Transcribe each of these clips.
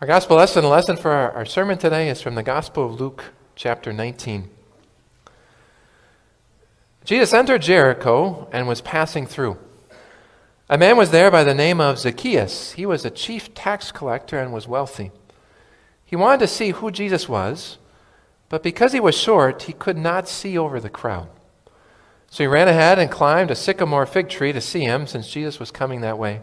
Our gospel lesson, lesson for our, our sermon today is from the Gospel of Luke, chapter 19. Jesus entered Jericho and was passing through. A man was there by the name of Zacchaeus. He was a chief tax collector and was wealthy. He wanted to see who Jesus was, but because he was short, he could not see over the crowd. So he ran ahead and climbed a sycamore fig tree to see him, since Jesus was coming that way.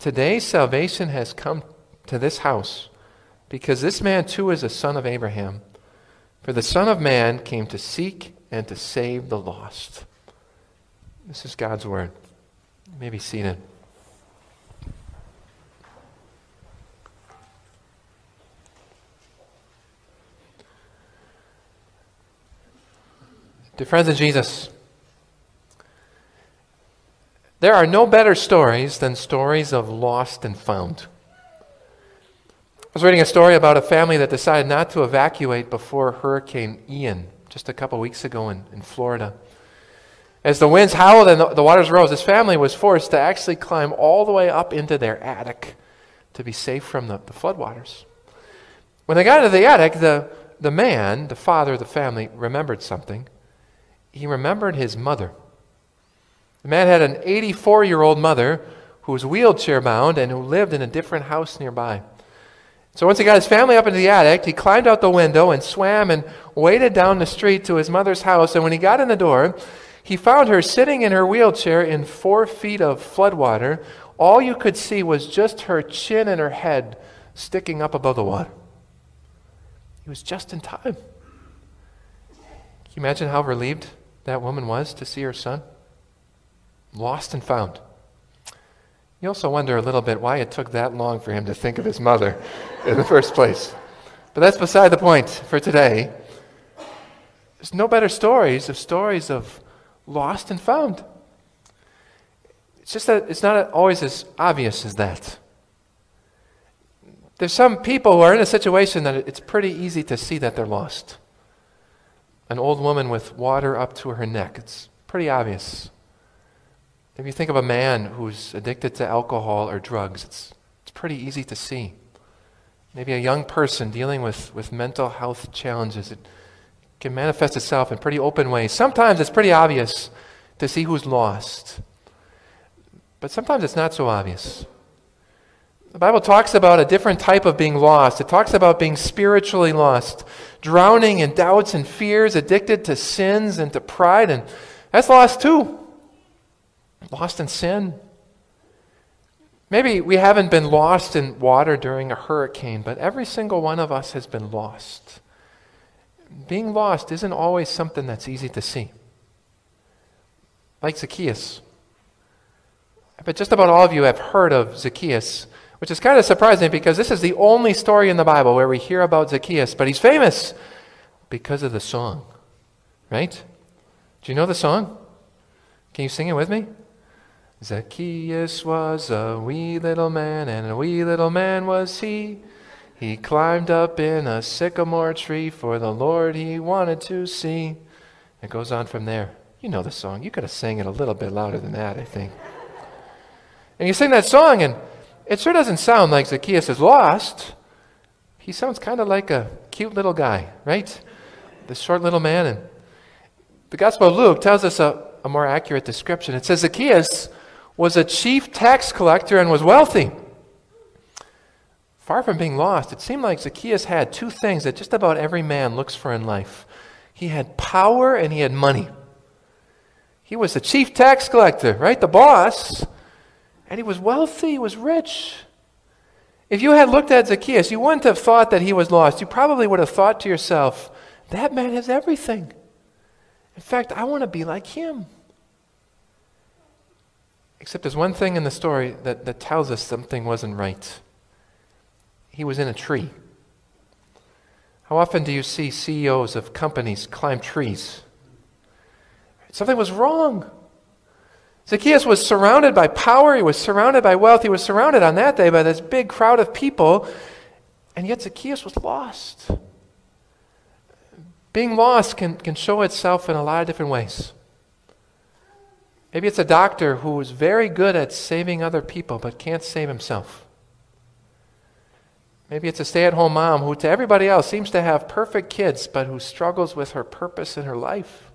Today salvation has come to this house, because this man too is a son of Abraham. For the Son of Man came to seek and to save the lost. This is God's word. You may be seated. Dear friends in Jesus, there are no better stories than stories of lost and found. I was reading a story about a family that decided not to evacuate before Hurricane Ian just a couple weeks ago in, in Florida. As the winds howled and the, the waters rose, this family was forced to actually climb all the way up into their attic to be safe from the, the floodwaters. When they got into the attic, the, the man, the father of the family, remembered something. He remembered his mother. The man had an 84 year old mother who was wheelchair bound and who lived in a different house nearby. So once he got his family up into the attic, he climbed out the window and swam and waded down the street to his mother's house. And when he got in the door, he found her sitting in her wheelchair in four feet of floodwater. All you could see was just her chin and her head sticking up above the water. He was just in time. Can you imagine how relieved that woman was to see her son? Lost and found. You also wonder a little bit why it took that long for him to think of his mother in the first place. But that's beside the point for today. There's no better stories of stories of lost and found. It's just that it's not always as obvious as that. There's some people who are in a situation that it's pretty easy to see that they're lost. An old woman with water up to her neck. It's pretty obvious. If you think of a man who's addicted to alcohol or drugs, it's, it's pretty easy to see. Maybe a young person dealing with, with mental health challenges. It can manifest itself in pretty open ways. Sometimes it's pretty obvious to see who's lost, but sometimes it's not so obvious. The Bible talks about a different type of being lost. It talks about being spiritually lost, drowning in doubts and fears, addicted to sins and to pride, and that's lost too lost in sin. Maybe we haven't been lost in water during a hurricane, but every single one of us has been lost. Being lost isn't always something that's easy to see. Like Zacchaeus. But just about all of you have heard of Zacchaeus, which is kind of surprising because this is the only story in the Bible where we hear about Zacchaeus, but he's famous because of the song. Right? Do you know the song? Can you sing it with me? Zacchaeus was a wee little man, and a wee little man was he. He climbed up in a sycamore tree for the Lord he wanted to see. It goes on from there. You know the song. You could have sang it a little bit louder than that, I think. And you sing that song, and it sure doesn't sound like Zacchaeus is lost. He sounds kind of like a cute little guy, right? The short little man. And the Gospel of Luke tells us a, a more accurate description. It says Zacchaeus was a chief tax collector and was wealthy. Far from being lost, it seemed like Zacchaeus had two things that just about every man looks for in life he had power and he had money. He was the chief tax collector, right? The boss. And he was wealthy, he was rich. If you had looked at Zacchaeus, you wouldn't have thought that he was lost. You probably would have thought to yourself, that man has everything. In fact, I want to be like him. Except there's one thing in the story that, that tells us something wasn't right. He was in a tree. How often do you see CEOs of companies climb trees? Something was wrong. Zacchaeus was surrounded by power, he was surrounded by wealth, he was surrounded on that day by this big crowd of people, and yet Zacchaeus was lost. Being lost can, can show itself in a lot of different ways. Maybe it's a doctor who is very good at saving other people but can't save himself. Maybe it's a stay at home mom who, to everybody else, seems to have perfect kids but who struggles with her purpose in her life.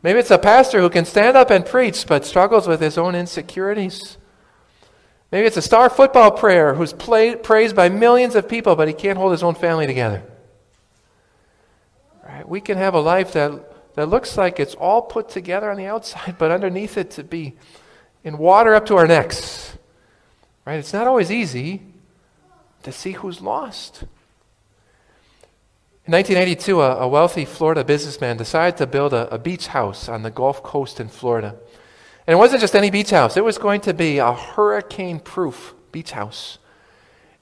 Maybe it's a pastor who can stand up and preach but struggles with his own insecurities. Maybe it's a star football player who's praised by millions of people but he can't hold his own family together. Right? We can have a life that, that looks like it's all put together on the outside, but underneath it to be in water up to our necks. Right? It's not always easy to see who's lost. In 1982, a, a wealthy Florida businessman decided to build a, a beach house on the Gulf Coast in Florida. And it wasn't just any beach house, it was going to be a hurricane proof beach house.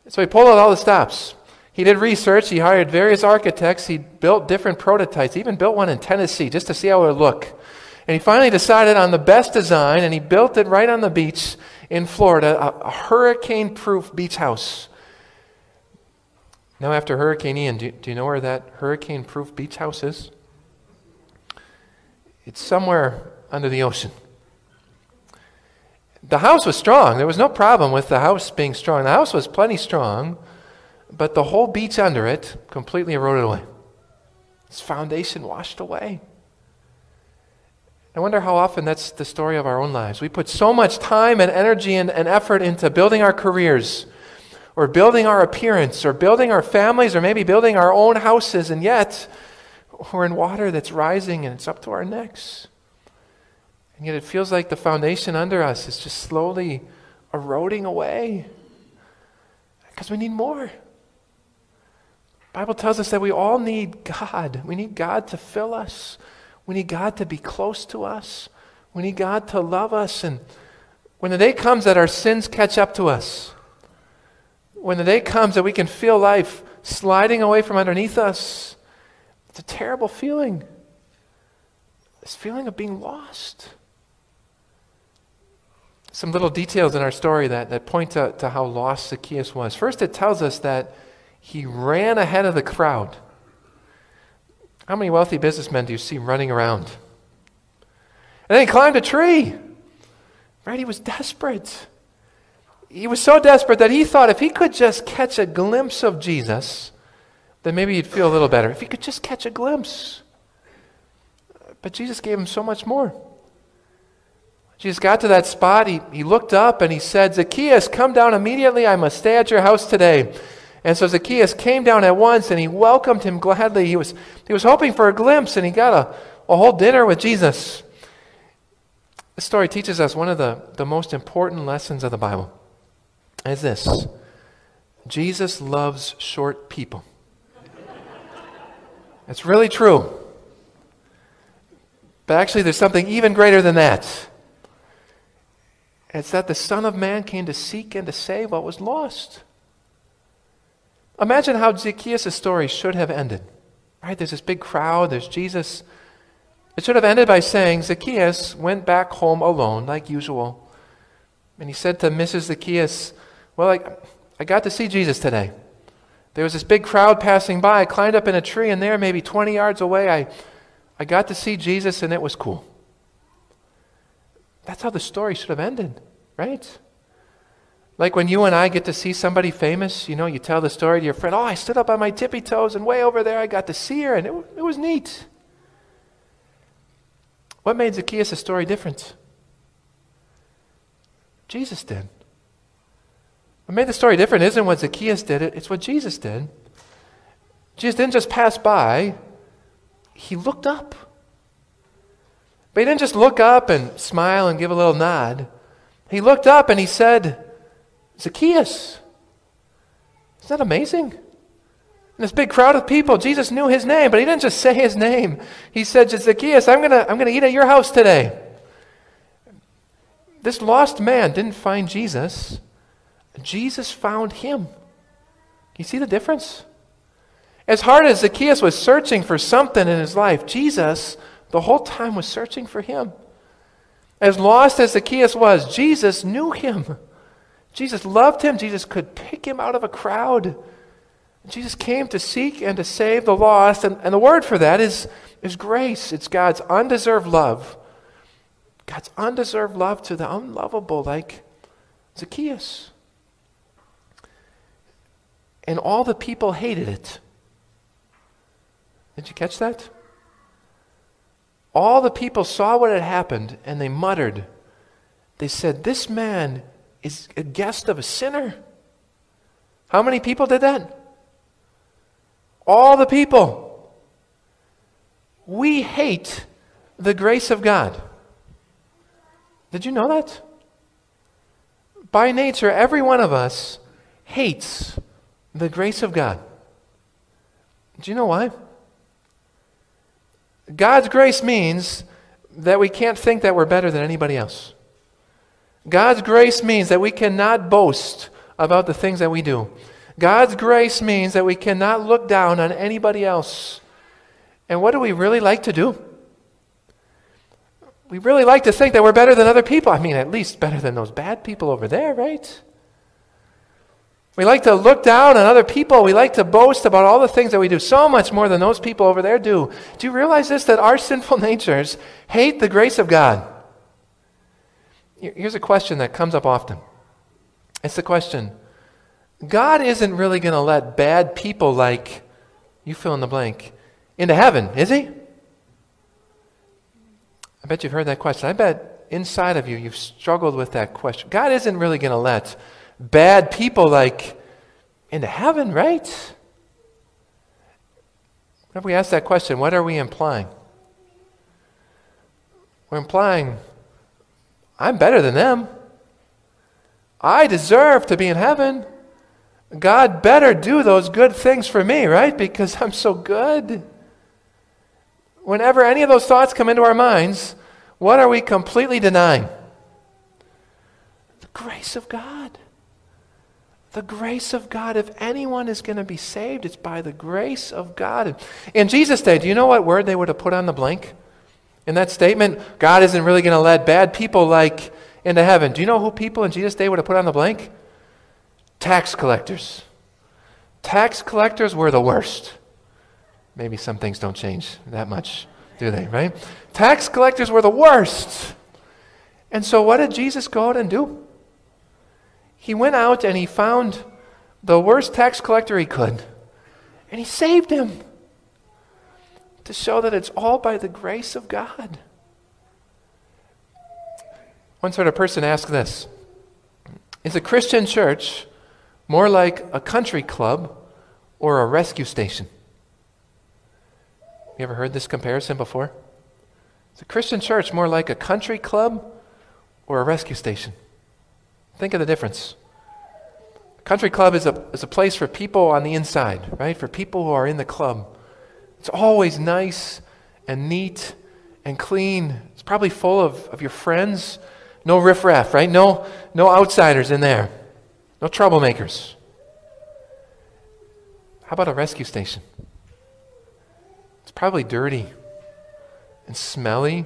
So he pulled out all the stops. He did research, he hired various architects, he built different prototypes, he even built one in Tennessee just to see how it would look. And he finally decided on the best design, and he built it right on the beach in Florida, a, a hurricane proof beach house. Now, after Hurricane Ian, do, do you know where that hurricane proof beach house is? It's somewhere under the ocean. The house was strong. There was no problem with the house being strong. The house was plenty strong, but the whole beach under it completely eroded away. Its foundation washed away. I wonder how often that's the story of our own lives. We put so much time and energy and, and effort into building our careers, or building our appearance, or building our families, or maybe building our own houses, and yet we're in water that's rising and it's up to our necks. And yet it feels like the foundation under us is just slowly eroding away because we need more. Bible tells us that we all need God. We need God to fill us. We need God to be close to us. We need God to love us. And when the day comes that our sins catch up to us, when the day comes that we can feel life sliding away from underneath us, it's a terrible feeling. This feeling of being lost. Some little details in our story that, that point to, to how lost Zacchaeus was. First, it tells us that he ran ahead of the crowd. How many wealthy businessmen do you see running around? And then he climbed a tree. Right? He was desperate. He was so desperate that he thought if he could just catch a glimpse of Jesus, then maybe he'd feel a little better. If he could just catch a glimpse. But Jesus gave him so much more. Jesus got to that spot. He, he looked up and he said, Zacchaeus, come down immediately. I must stay at your house today. And so Zacchaeus came down at once and he welcomed him gladly. He was, he was hoping for a glimpse and he got a, a whole dinner with Jesus. This story teaches us one of the, the most important lessons of the Bible is this Jesus loves short people. It's really true. But actually, there's something even greater than that. It's that the Son of Man came to seek and to save what was lost. Imagine how Zacchaeus' story should have ended. Right? There's this big crowd, there's Jesus. It should have ended by saying Zacchaeus went back home alone, like usual. And he said to Mrs. Zacchaeus, well, I, I got to see Jesus today. There was this big crowd passing by. I climbed up in a tree, and there, maybe 20 yards away, I, I got to see Jesus, and it was cool. That's how the story should have ended, right? Like when you and I get to see somebody famous, you know, you tell the story to your friend, oh, I stood up on my tippy toes, and way over there I got to see her, and it, it was neat. What made Zacchaeus' story different? Jesus did. What made the story different isn't what Zacchaeus did, it's what Jesus did. Jesus didn't just pass by, he looked up. But he didn't just look up and smile and give a little nod. He looked up and he said, Zacchaeus. Isn't that amazing? And this big crowd of people, Jesus knew his name, but he didn't just say his name. He said, to Zacchaeus, I'm going to I'm going to eat at your house today. This lost man didn't find Jesus. Jesus found him. You see the difference? As hard as Zacchaeus was searching for something in his life, Jesus, the whole time, was searching for him. As lost as Zacchaeus was, Jesus knew him. Jesus loved him. Jesus could pick him out of a crowd. Jesus came to seek and to save the lost. And, and the word for that is, is grace. It's God's undeserved love. God's undeserved love to the unlovable, like Zacchaeus. And all the people hated it. Did you catch that? All the people saw what had happened and they muttered. They said, This man is a guest of a sinner. How many people did that? All the people. We hate the grace of God. Did you know that? By nature, every one of us hates the grace of God. Do you know why? God's grace means that we can't think that we're better than anybody else. God's grace means that we cannot boast about the things that we do. God's grace means that we cannot look down on anybody else. And what do we really like to do? We really like to think that we're better than other people. I mean, at least better than those bad people over there, right? We like to look down on other people. We like to boast about all the things that we do so much more than those people over there do. Do you realize this? That our sinful natures hate the grace of God. Here's a question that comes up often it's the question God isn't really going to let bad people like you fill in the blank into heaven, is He? I bet you've heard that question. I bet inside of you you've struggled with that question. God isn't really going to let bad people like into heaven, right? Whenever we ask that question, what are we implying? We're implying, I'm better than them. I deserve to be in heaven. God better do those good things for me, right? Because I'm so good. Whenever any of those thoughts come into our minds, what are we completely denying? The grace of God. The grace of God. If anyone is going to be saved, it's by the grace of God. In Jesus' day, do you know what word they would have put on the blank? In that statement, God isn't really going to let bad people like into heaven. Do you know who people in Jesus' day would have put on the blank? Tax collectors. Tax collectors were the worst. Maybe some things don't change that much, do they, right? Tax collectors were the worst. And so, what did Jesus go out and do? He went out and he found the worst tax collector he could, and he saved him to show that it's all by the grace of God. One sort of person asked this Is a Christian church more like a country club or a rescue station? You ever heard this comparison before? Is a Christian church more like a country club or a rescue station? Think of the difference. Country club is a, is a place for people on the inside, right? For people who are in the club. It's always nice and neat and clean. It's probably full of, of your friends. No riffraff, right? No, no outsiders in there. No troublemakers. How about a rescue station? It's probably dirty and smelly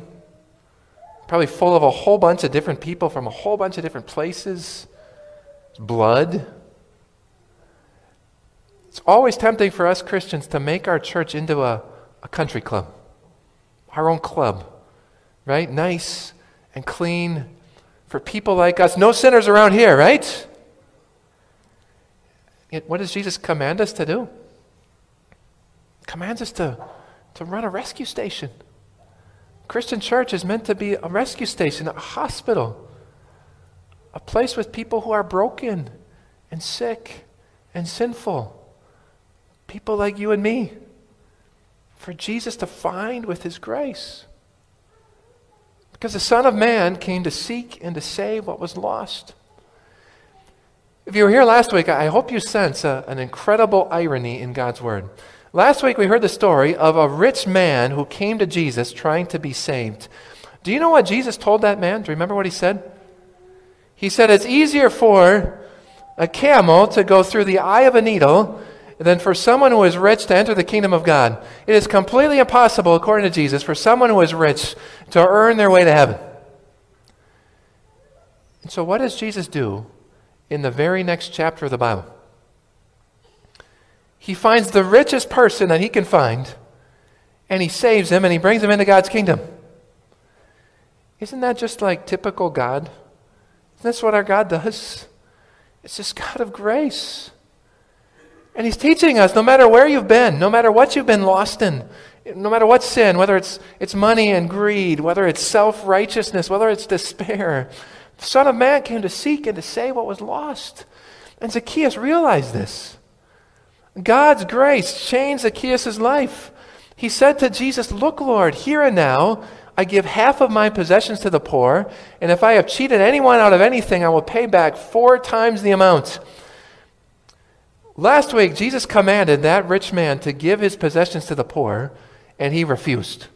probably full of a whole bunch of different people from a whole bunch of different places. Blood. It's always tempting for us Christians to make our church into a, a country club, our own club, right? Nice and clean for people like us. No sinners around here, right? Yet, what does Jesus command us to do? He commands us to, to run a rescue station. Christian church is meant to be a rescue station, a hospital, a place with people who are broken and sick and sinful. People like you and me. For Jesus to find with his grace. Because the Son of Man came to seek and to save what was lost. If you were here last week, I hope you sense a, an incredible irony in God's Word. Last week we heard the story of a rich man who came to Jesus trying to be saved. Do you know what Jesus told that man? Do you remember what he said? He said, It's easier for a camel to go through the eye of a needle than for someone who is rich to enter the kingdom of God. It is completely impossible, according to Jesus, for someone who is rich to earn their way to heaven. And so, what does Jesus do in the very next chapter of the Bible? He finds the richest person that he can find, and he saves him and he brings him into God's kingdom. Isn't that just like typical God? Isn't this what our God does? It's this God of grace. And he's teaching us no matter where you've been, no matter what you've been lost in, no matter what sin, whether it's, it's money and greed, whether it's self righteousness, whether it's despair, the Son of Man came to seek and to save what was lost. And Zacchaeus realized this. God's grace changed Zacchaeus' life. He said to Jesus, Look, Lord, here and now, I give half of my possessions to the poor, and if I have cheated anyone out of anything, I will pay back four times the amount. Last week, Jesus commanded that rich man to give his possessions to the poor, and he refused.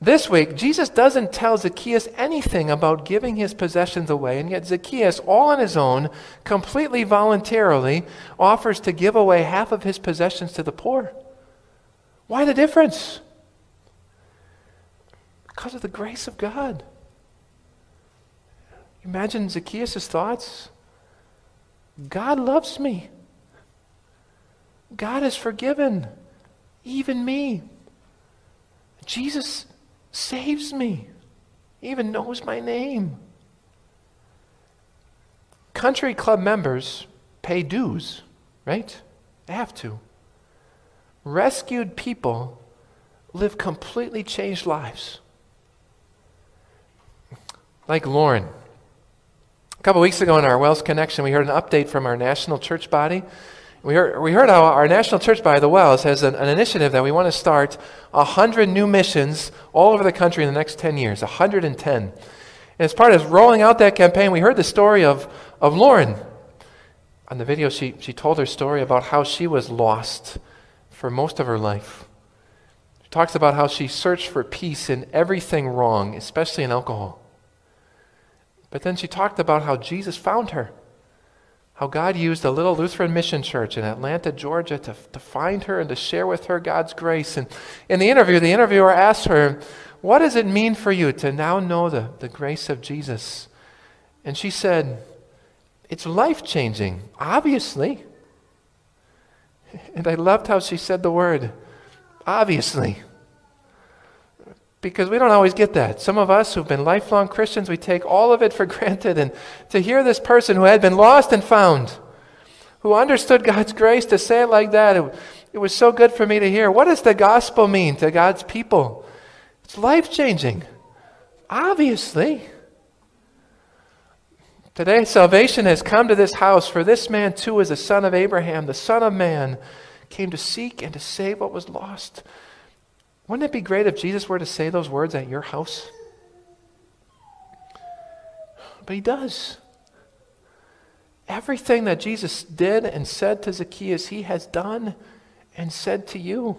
This week, Jesus doesn't tell Zacchaeus anything about giving his possessions away, and yet Zacchaeus, all on his own, completely voluntarily, offers to give away half of his possessions to the poor. Why the difference? Because of the grace of God. Imagine Zacchaeus' thoughts. God loves me. God has forgiven even me. Jesus saves me, he even knows my name. Country club members pay dues, right? They have to. Rescued people live completely changed lives. Like Lauren. A couple weeks ago in our WELS Connection, we heard an update from our national church body. We heard, we heard how our national church body, the WELS, has an, an initiative that we want to start 100 new missions all over the country in the next 10 years, 110. And as part of rolling out that campaign, we heard the story of, of Lauren. On the video, she, she told her story about how she was lost for most of her life. She talks about how she searched for peace in everything wrong, especially in alcohol. But then she talked about how Jesus found her how God used a little Lutheran mission church in Atlanta, Georgia to, to find her and to share with her God's grace. And in the interview, the interviewer asked her, What does it mean for you to now know the, the grace of Jesus? And she said, It's life changing, obviously. And I loved how she said the word, obviously because we don't always get that. Some of us who've been lifelong Christians, we take all of it for granted. And to hear this person who had been lost and found, who understood God's grace, to say it like that, it, it was so good for me to hear. What does the gospel mean to God's people? It's life changing. Obviously. Today, salvation has come to this house, for this man too is a son of Abraham, the Son of Man, came to seek and to save what was lost. Wouldn't it be great if Jesus were to say those words at your house? But he does. Everything that Jesus did and said to Zacchaeus, he has done and said to you.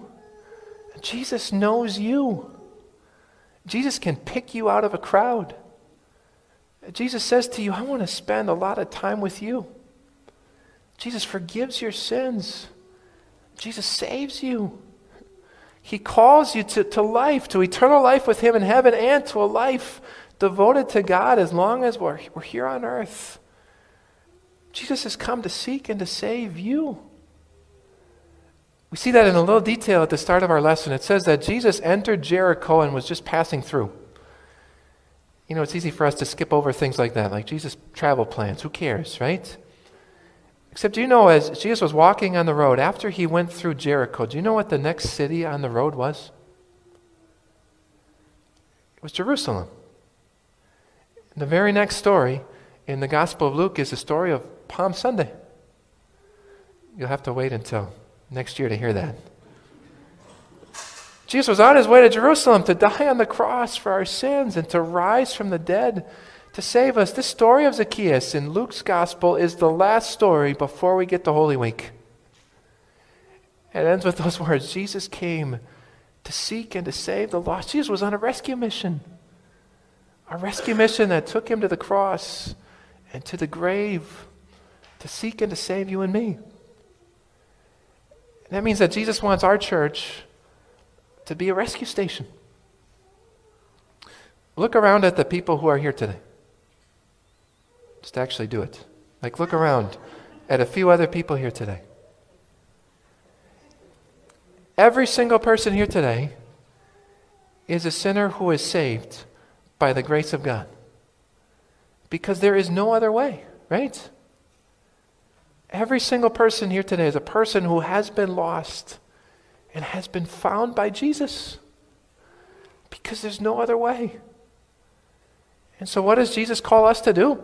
Jesus knows you. Jesus can pick you out of a crowd. Jesus says to you, I want to spend a lot of time with you. Jesus forgives your sins. Jesus saves you. He calls you to, to life, to eternal life with Him in heaven, and to a life devoted to God as long as we're, we're here on earth. Jesus has come to seek and to save you. We see that in a little detail at the start of our lesson. It says that Jesus entered Jericho and was just passing through. You know, it's easy for us to skip over things like that, like Jesus' travel plans. Who cares, right? Except, do you know, as Jesus was walking on the road, after he went through Jericho, do you know what the next city on the road was? It was Jerusalem. The very next story in the Gospel of Luke is the story of Palm Sunday. You'll have to wait until next year to hear that. Jesus was on his way to Jerusalem to die on the cross for our sins and to rise from the dead to save us. This story of Zacchaeus in Luke's gospel is the last story before we get to Holy Week. It ends with those words Jesus came to seek and to save the lost. Jesus was on a rescue mission, a rescue mission that took him to the cross and to the grave to seek and to save you and me. That means that Jesus wants our church to be a rescue station. Look around at the people who are here today. Just actually do it. Like, look around at a few other people here today. Every single person here today is a sinner who is saved by the grace of God. Because there is no other way, right? Every single person here today is a person who has been lost and has been found by Jesus. Because there's no other way. And so, what does Jesus call us to do?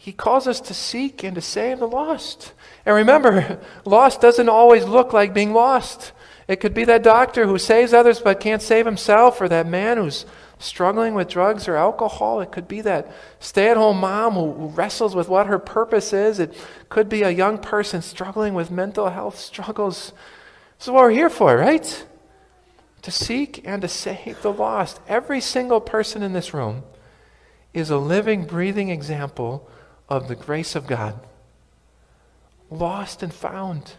He calls us to seek and to save the lost. And remember, lost doesn't always look like being lost. It could be that doctor who saves others but can't save himself, or that man who's struggling with drugs or alcohol. It could be that stay at home mom who, wrestles with what her purpose is. It could be a young person struggling with mental health struggles. This is what we're here for, right? To seek and to save the lost. Every single person in this room is a living, breathing example of the grace of God. Lost and found.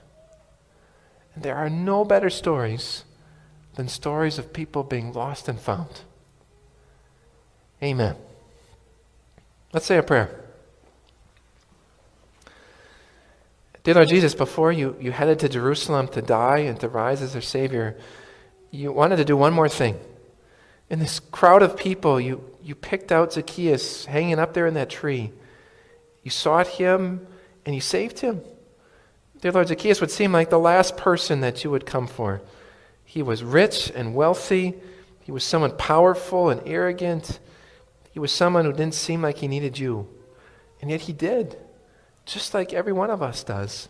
And there are no better stories than stories of people being lost and found. Amen. Let's say a prayer. Dear Lord Jesus, before you, you headed to Jerusalem to die and to rise as our Savior, you wanted to do one more thing. In this crowd of people, you, you picked out Zacchaeus hanging up there in that tree. You sought him and you saved him. Dear Lord, Zacchaeus would seem like the last person that you would come for. He was rich and wealthy. He was someone powerful and arrogant. He was someone who didn't seem like he needed you. And yet he did, just like every one of us does.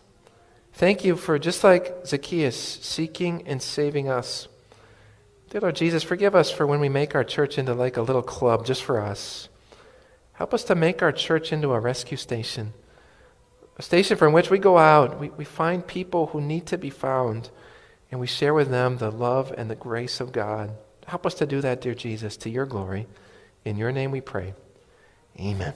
Thank you for, just like Zacchaeus, seeking and saving us. Dear Lord Jesus, forgive us for when we make our church into like a little club just for us. Help us to make our church into a rescue station a station from which we go out, we, we find people who need to be found, and we share with them the love and the grace of God. Help us to do that, dear Jesus, to your glory. In your name we pray. Amen.